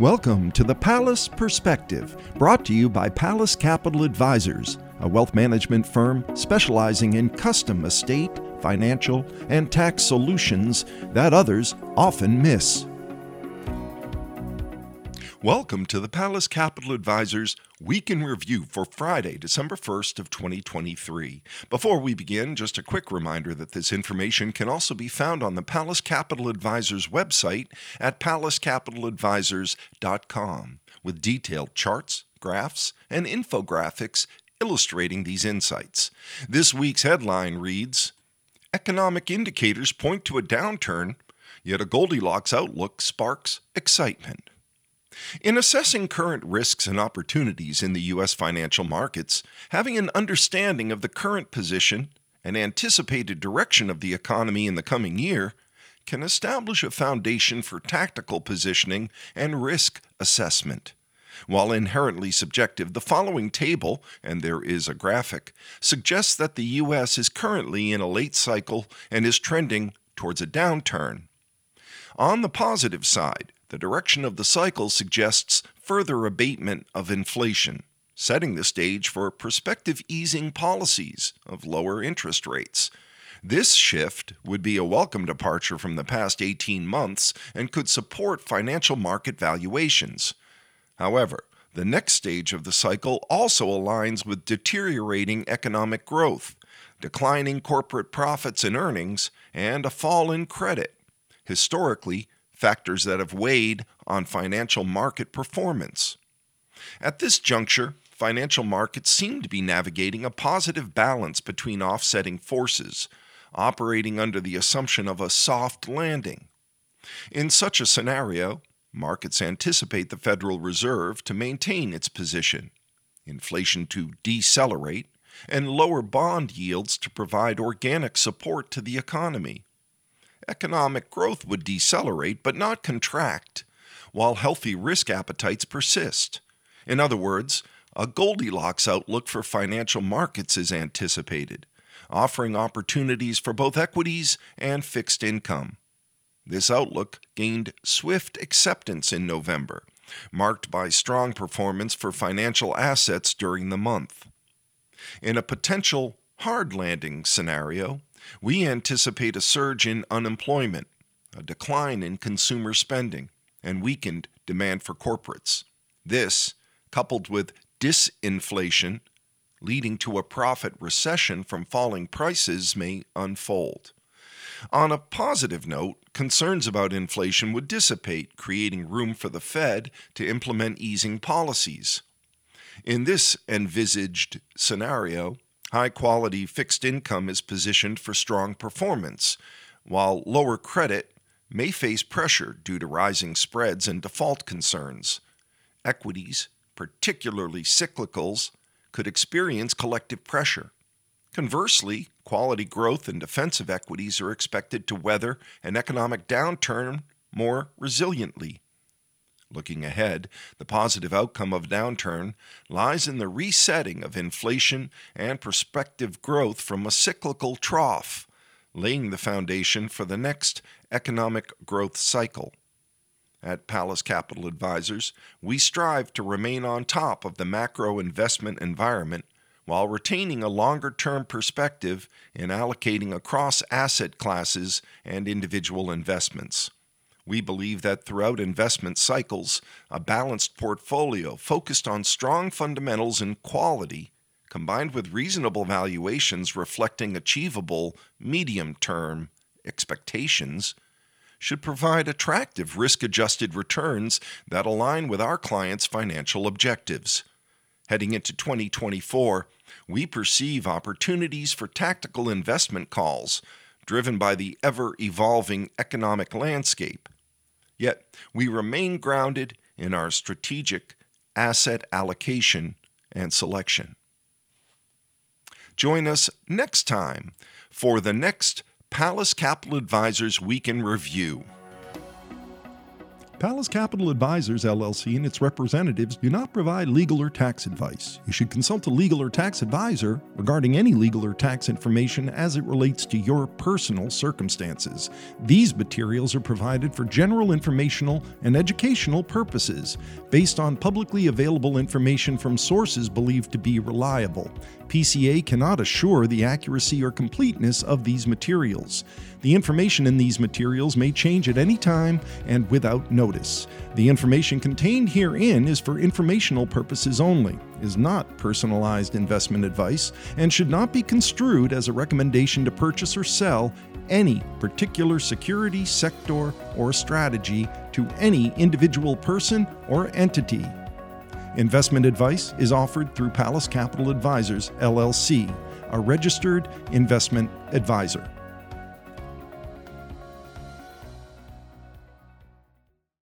Welcome to the Palace Perspective, brought to you by Palace Capital Advisors, a wealth management firm specializing in custom estate, financial, and tax solutions that others often miss. Welcome to the Palace Capital Advisors Week in Review for Friday, December 1st of 2023. Before we begin, just a quick reminder that this information can also be found on the Palace Capital Advisors website at palacecapitaladvisors.com with detailed charts, graphs, and infographics illustrating these insights. This week's headline reads Economic indicators point to a downturn, yet a Goldilocks outlook sparks excitement. In assessing current risks and opportunities in the U.S. financial markets, having an understanding of the current position and anticipated direction of the economy in the coming year can establish a foundation for tactical positioning and risk assessment. While inherently subjective, the following table, and there is a graphic, suggests that the U.S. is currently in a late cycle and is trending towards a downturn. On the positive side, the direction of the cycle suggests further abatement of inflation, setting the stage for prospective easing policies of lower interest rates. This shift would be a welcome departure from the past 18 months and could support financial market valuations. However, the next stage of the cycle also aligns with deteriorating economic growth, declining corporate profits and earnings, and a fall in credit. Historically, factors that have weighed on financial market performance. At this juncture, financial markets seem to be navigating a positive balance between offsetting forces, operating under the assumption of a soft landing. In such a scenario, markets anticipate the Federal Reserve to maintain its position, inflation to decelerate, and lower bond yields to provide organic support to the economy economic growth would decelerate but not contract, while healthy risk appetites persist. In other words, a Goldilocks outlook for financial markets is anticipated, offering opportunities for both equities and fixed income. This outlook gained swift acceptance in November, marked by strong performance for financial assets during the month. In a potential hard landing scenario, we anticipate a surge in unemployment, a decline in consumer spending, and weakened demand for corporates. This, coupled with disinflation, leading to a profit recession from falling prices, may unfold. On a positive note, concerns about inflation would dissipate, creating room for the Fed to implement easing policies. In this envisaged scenario, High quality fixed income is positioned for strong performance, while lower credit may face pressure due to rising spreads and default concerns. Equities, particularly cyclicals, could experience collective pressure. Conversely, quality growth and defensive equities are expected to weather an economic downturn more resiliently. Looking ahead, the positive outcome of downturn lies in the resetting of inflation and prospective growth from a cyclical trough, laying the foundation for the next economic growth cycle. At Palace Capital Advisors, we strive to remain on top of the macro investment environment while retaining a longer term perspective in allocating across asset classes and individual investments. We believe that throughout investment cycles, a balanced portfolio focused on strong fundamentals and quality, combined with reasonable valuations reflecting achievable medium term expectations, should provide attractive risk adjusted returns that align with our clients' financial objectives. Heading into 2024, we perceive opportunities for tactical investment calls driven by the ever evolving economic landscape Yet we remain grounded in our strategic asset allocation and selection. Join us next time for the next Palace Capital Advisors Week in Review. Palace Capital Advisors LLC and its representatives do not provide legal or tax advice. You should consult a legal or tax advisor regarding any legal or tax information as it relates to your personal circumstances. These materials are provided for general informational and educational purposes based on publicly available information from sources believed to be reliable. PCA cannot assure the accuracy or completeness of these materials. The information in these materials may change at any time and without notice. The information contained herein is for informational purposes only, is not personalized investment advice, and should not be construed as a recommendation to purchase or sell any particular security, sector, or strategy to any individual person or entity. Investment advice is offered through Palace Capital Advisors, LLC, a registered investment advisor.